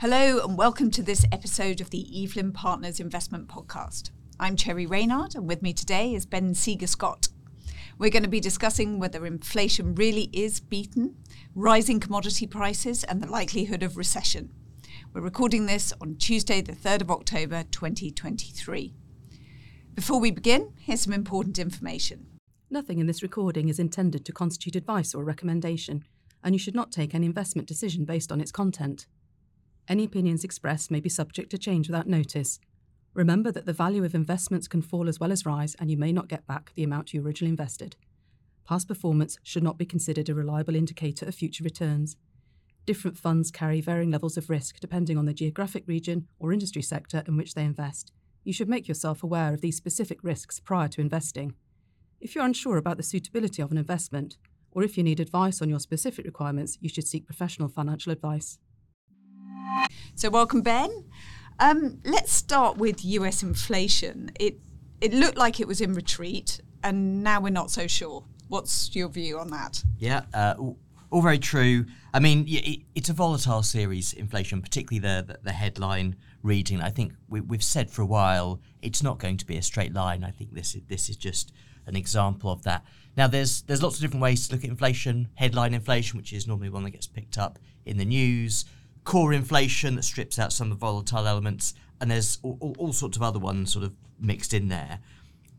Hello, and welcome to this episode of the Evelyn Partners Investment Podcast. I'm Cherry Reynard, and with me today is Ben Seager Scott. We're going to be discussing whether inflation really is beaten, rising commodity prices, and the likelihood of recession. We're recording this on Tuesday, the 3rd of October, 2023. Before we begin, here's some important information. Nothing in this recording is intended to constitute advice or recommendation, and you should not take any investment decision based on its content. Any opinions expressed may be subject to change without notice. Remember that the value of investments can fall as well as rise, and you may not get back the amount you originally invested. Past performance should not be considered a reliable indicator of future returns. Different funds carry varying levels of risk depending on the geographic region or industry sector in which they invest. You should make yourself aware of these specific risks prior to investing. If you're unsure about the suitability of an investment, or if you need advice on your specific requirements, you should seek professional financial advice. So, welcome, Ben. Um, let's start with US inflation. It, it looked like it was in retreat, and now we're not so sure. What's your view on that? Yeah, uh, all very true. I mean, it's a volatile series, inflation, particularly the, the, the headline reading. I think we, have said for a while it's not going to be a straight line. I think this is, this is just an example of that. Now, there's there's lots of different ways to look at inflation. Headline inflation, which is normally one that gets picked up in the news. Core inflation that strips out some of the volatile elements, and there's all, all, all sorts of other ones sort of mixed in there.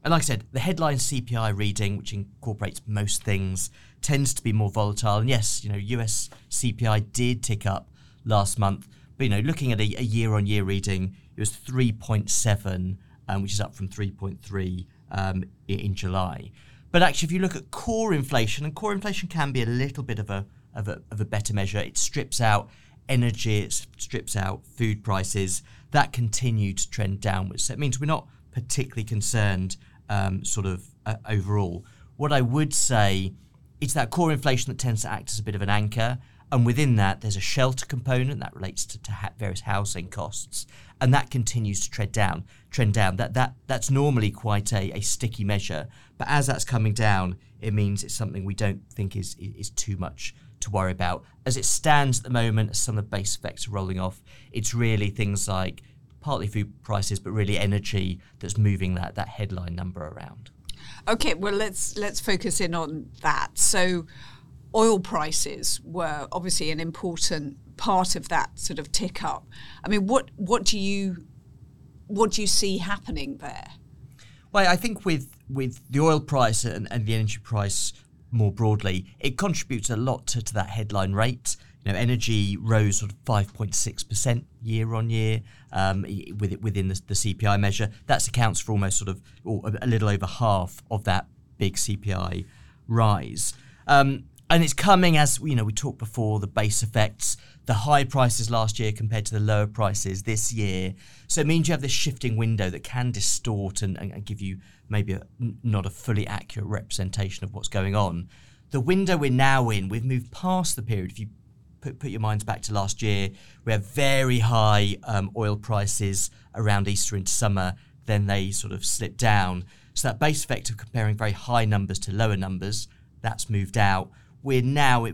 And like I said, the headline CPI reading, which incorporates most things, tends to be more volatile. And yes, you know, US CPI did tick up last month, but you know, looking at a, a year-on-year reading, it was 3.7, um, which is up from 3.3 um, in July. But actually, if you look at core inflation, and core inflation can be a little bit of a of a, of a better measure, it strips out energy, it strips out food prices. That continued to trend downwards. So it means we're not particularly concerned, um, sort of uh, overall. What I would say, it's that core inflation that tends to act as a bit of an anchor. And within that, there's a shelter component that relates to, to ha- various housing costs, and that continues to trend down. Trend down. That that that's normally quite a, a sticky measure, but as that's coming down, it means it's something we don't think is is too much to worry about. As it stands at the moment, some of the base effects are rolling off, it's really things like partly food prices, but really energy that's moving that that headline number around. Okay, well let's let's focus in on that. So oil prices were obviously an important part of that sort of tick up. I mean, what what do you what do you see happening there? Well, I think with with the oil price and, and the energy price more broadly, it contributes a lot to, to that headline rate. You know, energy rose sort of 5.6% year on year um, within the, the CPI measure. That accounts for almost sort of or a little over half of that big CPI rise. Um, and it's coming as you know we talked before the base effects. The high prices last year compared to the lower prices this year. So it means you have this shifting window that can distort and, and give you maybe a, not a fully accurate representation of what's going on. The window we're now in we've moved past the period. If you put, put your minds back to last year we have very high um, oil prices around easter into summer. Then they sort of slip down. So that base effect of comparing very high numbers to lower numbers that's moved out we're now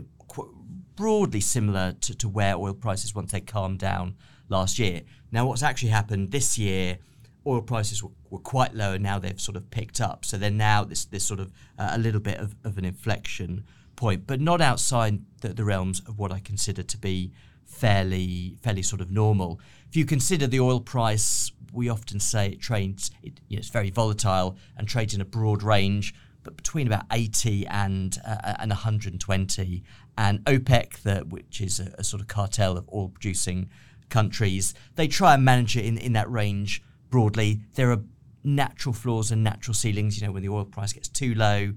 broadly similar to, to where oil prices once they calmed down last year. Now, what's actually happened this year? Oil prices were, were quite low, and now they've sort of picked up. So they're now this this sort of uh, a little bit of, of an inflection point, but not outside the, the realms of what I consider to be fairly fairly sort of normal. If you consider the oil price, we often say it trades. It, you know, it's very volatile and trades in a broad range between about 80 and uh, and 120. And OPEC, the, which is a, a, sort of cartel of oil producing countries, they try and manage it in, in that range broadly. There are natural floors and natural ceilings. You know, when the oil price gets too low,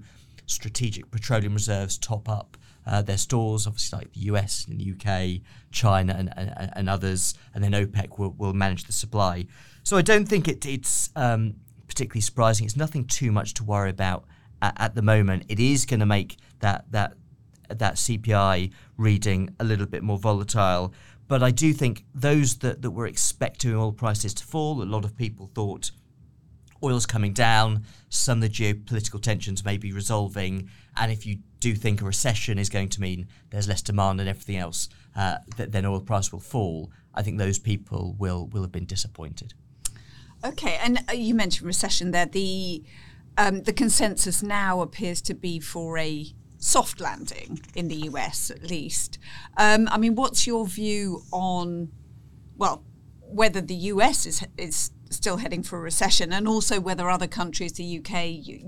strategic petroleum reserves top up uh, their stores, obviously like the US and the UK, China, and, and, and, others, and then OPEC will, will manage the supply. So I don't think it, it's um, particularly surprising. It's nothing too much to worry about at, at the moment, it is going to make that that that CPI reading a little bit more volatile. But I do think those that, that were expecting oil prices to fall, a lot of people thought oil's coming down, some of the geopolitical tensions may be resolving, and if you do think a recession is going to mean there's less demand and everything else, uh, th- then oil price will fall. I think those people will will have been disappointed. Okay, and uh, you mentioned recession there. The um, the consensus now appears to be for a soft landing in the US, at least. Um, I mean, what's your view on, well, whether the US is is still heading for a recession, and also whether other countries, the UK,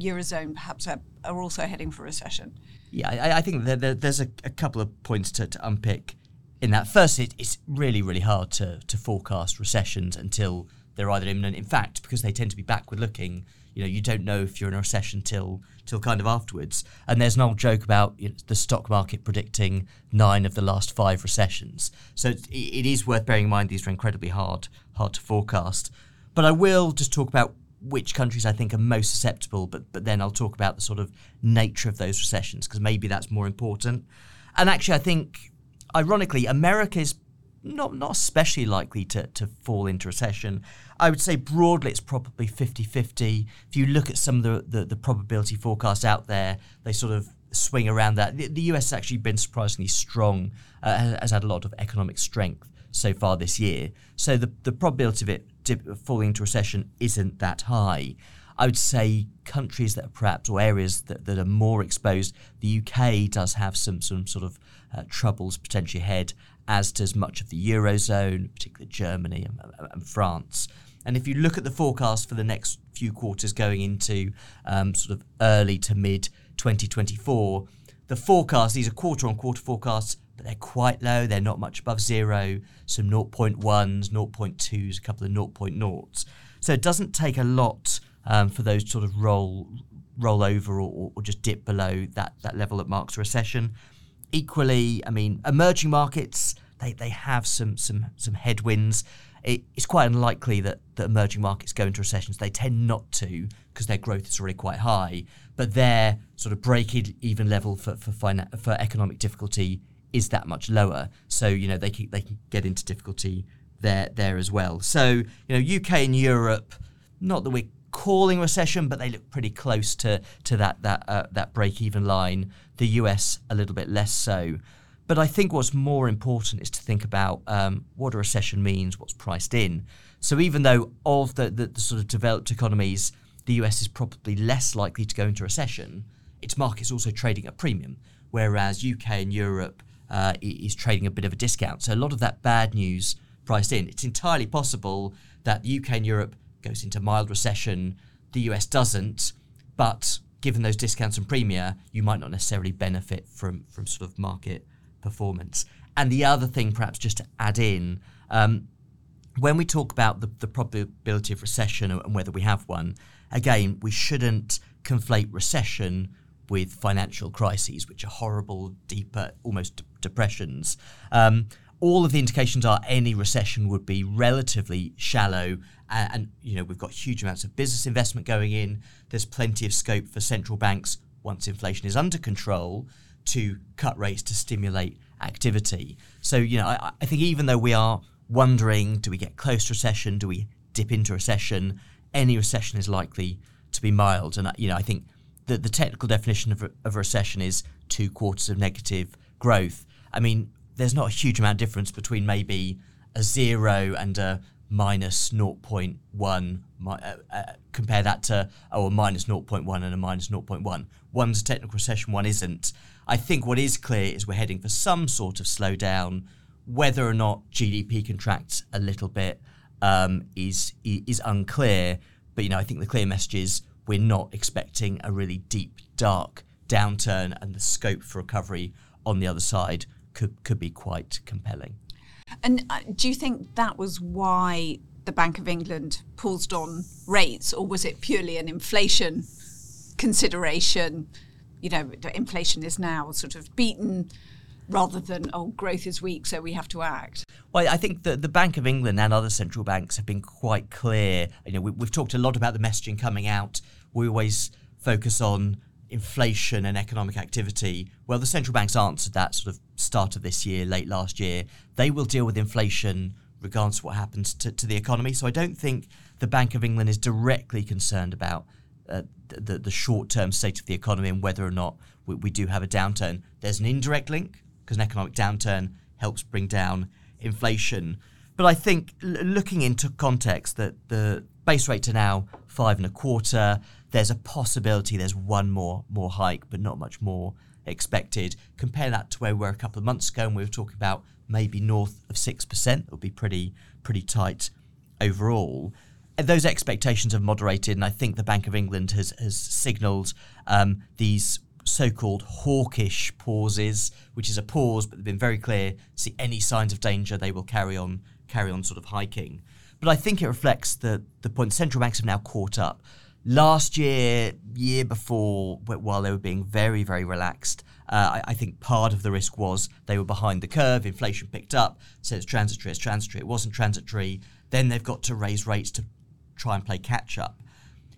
eurozone, perhaps are, are also heading for a recession? Yeah, I, I think there's a, a, couple of points to, to unpick in that. First, it, it's really, really hard to to forecast recessions until they're either imminent. In fact, because they tend to be backward looking, you know, you don't know if you're in a recession till till kind of afterwards. And there's an old joke about you know, the stock market predicting nine of the last five recessions. So it, it is worth bearing in mind these are incredibly hard hard to forecast. But I will just talk about which countries I think are most susceptible, but but then I'll talk about the sort of nature of those recessions because maybe that's more important. And actually, I think, ironically, America is not not especially likely to, to fall into recession. I would say broadly it's probably 50-50. If you look at some of the, the, the probability forecasts out there, they sort of swing around that. The, the US has actually been surprisingly strong, uh, has, has, had a lot of economic strength so far this year. So the, the probability of it falling into recession isn't that high. I would say countries that are perhaps or areas that, that are more exposed, the UK does have some some sort of uh, troubles potentially ahead, as does much of the eurozone, particularly Germany and, and, France. And if you look at the forecast for the next few quarters going into um, sort of early to mid 2024, the forecast these are quarter on quarter forecasts, but they're quite low. They're not much above zero. Some 0.1s, 0.2s, a couple of 0.0s. So it doesn't take a lot um, for those sort of roll roll over or, or just dip below that that level that marks a recession. Equally, I mean, emerging markets they, they have some some some headwinds. It, it's quite unlikely that, the emerging markets go into recessions. They tend not to because their growth is already quite high. But their sort of break even level for for, finan- for economic difficulty is that much lower. So you know they can they can get into difficulty there there as well. So you know UK and Europe, not that we're calling recession, but they look pretty close to to that that uh, that break even line. The US a little bit less so. But I think what's more important is to think about um, what a recession means, what's priced in. So even though of the, the, the, sort of developed economies, the US is probably less likely to go into recession, its market's also trading at premium, whereas UK and Europe uh, is trading a bit of a discount. So a lot of that bad news priced in. It's entirely possible that UK and Europe goes into mild recession, the US doesn't, but given those discounts and premia, you might not necessarily benefit from from sort of market performance. And the other thing, perhaps just to add in, um, when we talk about the, the probability of recession and whether we have one, again, we shouldn't conflate recession with financial crises, which are horrible, deeper, almost d- depressions. Um, all of the indications are any recession would be relatively shallow and, and, you know we've got huge amounts of business investment going in. There's plenty of scope for central banks once inflation is under control to cut rates to stimulate activity. So you know I, I think even though we are wondering do we get close to recession? Do we dip into recession? Any recession is likely to be mild. And uh, you know I think the, the technical definition of, of a recession is two quarters of negative growth. I mean there's not a huge amount of difference between maybe a zero and a minus 0.1 uh, uh, compare that to oh a minus 0.1 and a minus 0.1 one's a technical recession one isn't. I think what is clear is we're heading for some sort of slowdown. Whether or not gdp contracts a little bit um, is is unclear. But you know i think the clear message is we're not expecting a really deep dark downturn and the scope for recovery on the other side could could be quite compelling. And uh, do you think that was why the Bank of England paused on rates, or was it purely an inflation consideration? You know, inflation is now sort of beaten rather than oh growth is weak so we have to act well i think that the bank of england and other central banks have been quite clear you know we, have talked a lot about the messaging coming out we always focus on inflation and economic activity, well, the central banks answered that sort of start of this year, late last year. They will deal with inflation regardless of what happens to, to the economy. So I don't think the Bank of England is directly concerned about uh, the, the short term state of the economy and whether or not we, we do have a downturn. There's an indirect link because an economic downturn helps bring down inflation. But I think l- looking into context that the base rate are now five and a quarter. There's a possibility there's one more more hike, but not much more expected. Compare that to where we were a couple of months ago, and we were talking about maybe north of six percent. It would be pretty pretty tight overall. And those expectations have moderated, and I think the Bank of England has has signalled um, these so-called hawkish pauses, which is a pause, but they've been very clear. See any signs of danger, they will carry on carry on sort of hiking. But I think it reflects the the point central banks have now caught up. Last year, year before, while they were being very very relaxed, uh, I, I, think part of the risk was they were behind the curve. Inflation picked up, so it's transitory. It's transitory. It wasn't transitory. Then they've got to raise rates to try and play catch up.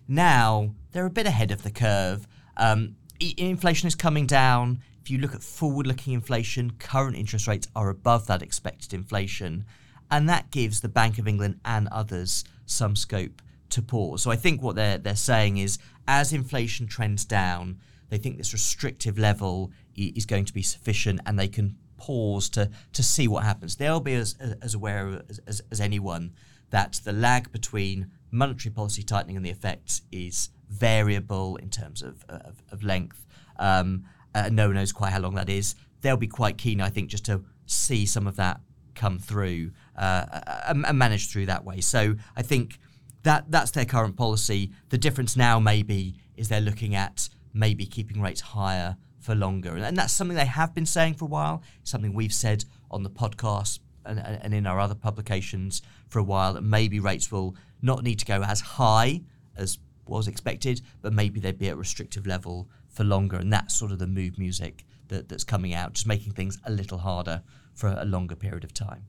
Now they're a bit ahead of the curve. Um, inflation is coming down. If you look at forward looking inflation, current interest rates are above that expected inflation. And that gives the Bank of England and others some scope to pause. So I think what they're, they're saying is as inflation trends down, they think this restrictive level is going to be sufficient and they can pause to, to see what happens. They'll be as, as aware as, as, as anyone that the lag between monetary policy tightening and the effects is variable in terms of, of, of length. Um, uh, no one knows quite how long that is. They'll be quite keen, I think, just to see some of that come through uh, and, and manage through that way. So I think that that's their current policy. The difference now maybe is they're looking at maybe keeping rates higher for longer, and, that's something they have been saying for a while. Something we've said on the podcast and, and in our other publications for a while that maybe rates will not need to go as high as was expected, but maybe they'd be at a restrictive level for longer. And that's sort of the mood music that, that's coming out, just making things a little harder for a longer period of time.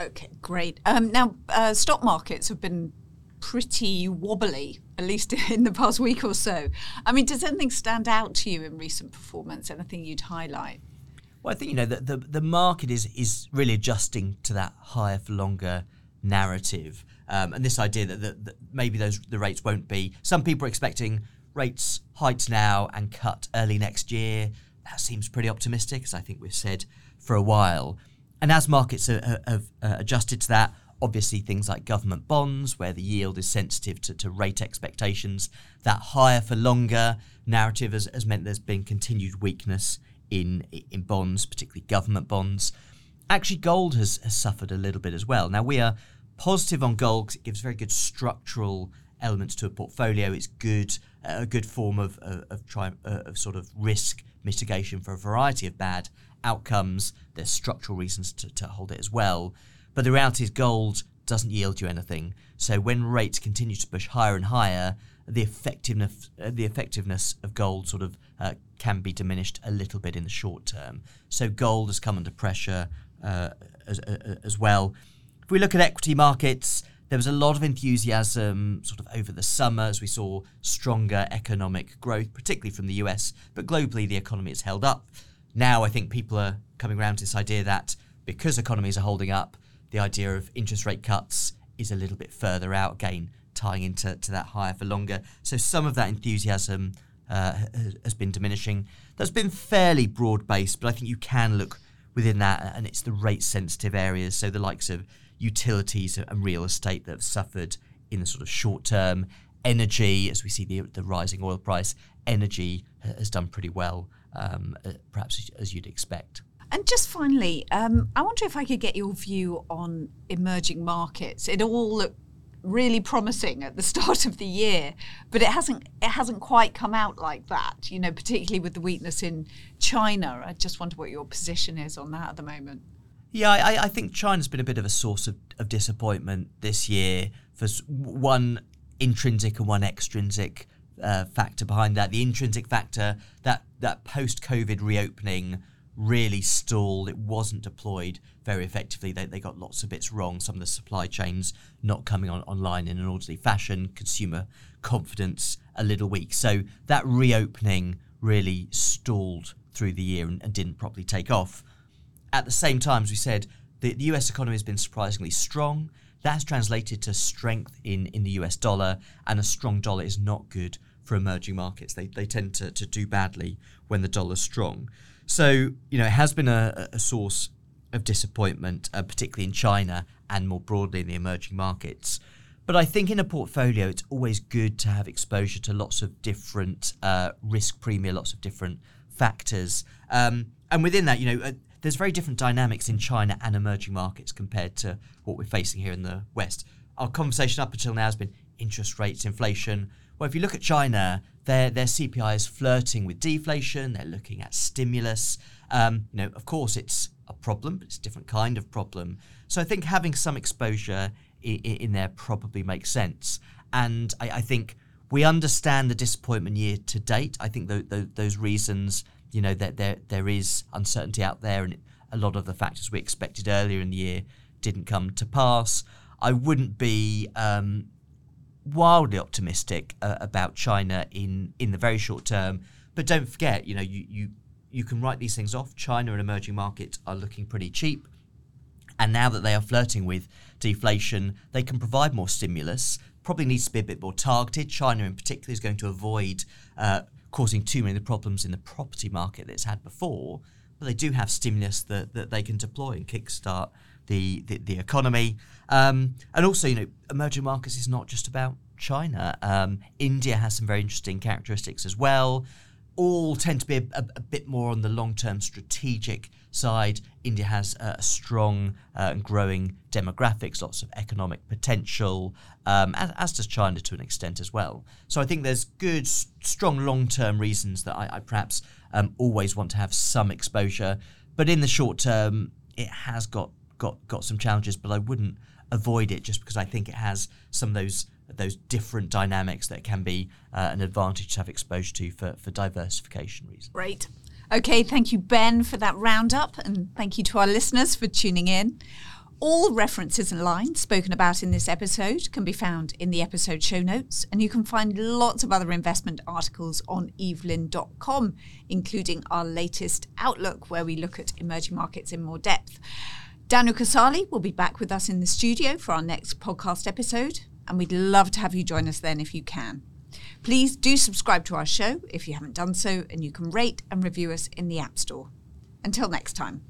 Okay, great. Um, now, uh, stock markets have been pretty wobbly, at least in the past week or so. I mean, does anything stand out to you in recent performance? Anything you'd highlight? Well, I think you know the, the, the market is is really adjusting to that higher for longer narrative, um, and this idea that, that, that, maybe those the rates won't be. Some people are expecting rates hiked now and cut early next year. That seems pretty optimistic, as I think we've said for a while. And as markets are, have uh, adjusted to that, obviously things like government bonds, where the yield is sensitive to, to rate expectations, that higher for longer narrative has, has meant there's been continued weakness in in bonds, particularly government bonds. Actually, gold has, has suffered a little bit as well. Now we are positive on gold because it gives very good structural elements to a portfolio. It's good, uh, a good form of of, of, try, uh, of sort of risk mitigation for a variety of bad outcomes. There's structural reasons to, to hold it as well. But the reality is, gold doesn't yield you anything. So when rates continue to push higher and higher, the effectiveness uh, the effectiveness of gold sort of uh, can be diminished a little bit in the short term. So gold has come under pressure uh, as, uh, as well. If we look at equity markets, there was a lot of enthusiasm sort of over the summer as we saw stronger economic growth, particularly from the US, but globally the economy has held up. Now I think people are coming around to this idea that because economies are holding up, the idea of interest rate cuts is a little bit further out again tying into to that higher for longer. So some of that enthusiasm uh, has been diminishing. That's been fairly broad based, but I think you can look within that, and it's the rate sensitive areas. So the likes of utilities and real estate that have suffered in the sort of short term. Energy, as we see the, the rising oil price, energy has done pretty well, um, uh, perhaps as you'd expect. And just finally, um, I wonder if I could get your view on emerging markets. It all looked really promising at the start of the year, but it hasn't it hasn't quite come out like that. You know, particularly with the weakness in China. I just wonder what your position is on that at the moment. Yeah, I, I think China's been a bit of a source of, of disappointment this year for one intrinsic and one extrinsic uh, factor behind that. The intrinsic factor that that post COVID reopening really stalled. It wasn't deployed very effectively. They, they got lots of bits wrong. Some of the supply chains not coming on online in an orderly fashion, consumer confidence a little weak. So that reopening really stalled through the year and, and didn't properly take off. At the same time, as we said, the, the US economy has been surprisingly strong. That's translated to strength in, in the US dollar, and a strong dollar is not good for emerging markets. They, they tend to, to do badly when the dollar's strong. So, you know, it has been a, a source of disappointment, uh, particularly in China and more broadly in the emerging markets. But I think in a portfolio, it's always good to have exposure to lots of different uh, risk premia, lots of different factors. Um, and within that, you know, uh, there's very different dynamics in China and emerging markets compared to what we're facing here in the West. Our conversation up until now has been interest rates, inflation. Well, if you look at China, their their CPI is flirting with deflation. They're looking at stimulus. Um, you know, of course, it's a problem, but it's a different kind of problem. So I think having some exposure in, in there probably makes sense. And I, I, think we understand the disappointment year to date. I think th- th- those reasons, you know, that there there is uncertainty out there, and a lot of the factors we expected earlier in the year didn't come to pass. I wouldn't be um, wildly optimistic uh, about China in in the very short term. But don't forget, you know, you you you can write these things off. China and emerging markets are looking pretty cheap. And now that they are flirting with deflation, they can provide more stimulus. Probably needs to be a bit more targeted. China, in particular, is going to avoid uh, causing too many of the problems in the property market that it's had before. But they do have stimulus that, that they can deploy and kickstart the, the, the economy. Um, and also, you know, emerging markets is not just about China. Um, India has some very interesting characteristics as well all tend to be a, a, a bit more on the long term strategic side. India has a strong uh, and growing demographics, lots of economic potential, um, as, as, does China to an extent as well. So I think there's good, strong long term reasons that I, I perhaps um, always want to have some exposure. But in the short term, it has got, got, got some challenges, but I wouldn't avoid it just because I think it has some of those those different dynamics that can be uh, an advantage to have exposure to for, for diversification reasons. Great. Okay, thank you, Ben, for that roundup, and thank you to our listeners for tuning in. All references and lines spoken about in this episode can be found in the episode show notes, and you can find lots of other investment articles on evelyn.com, including our latest Outlook, where we look at emerging markets in more depth. Daniel Casali will be back with us in the studio for our next podcast episode and we'd love to have you join us then if you can. Please do subscribe to our show if you haven't done so, and you can rate and review us in the App Store. Until next time.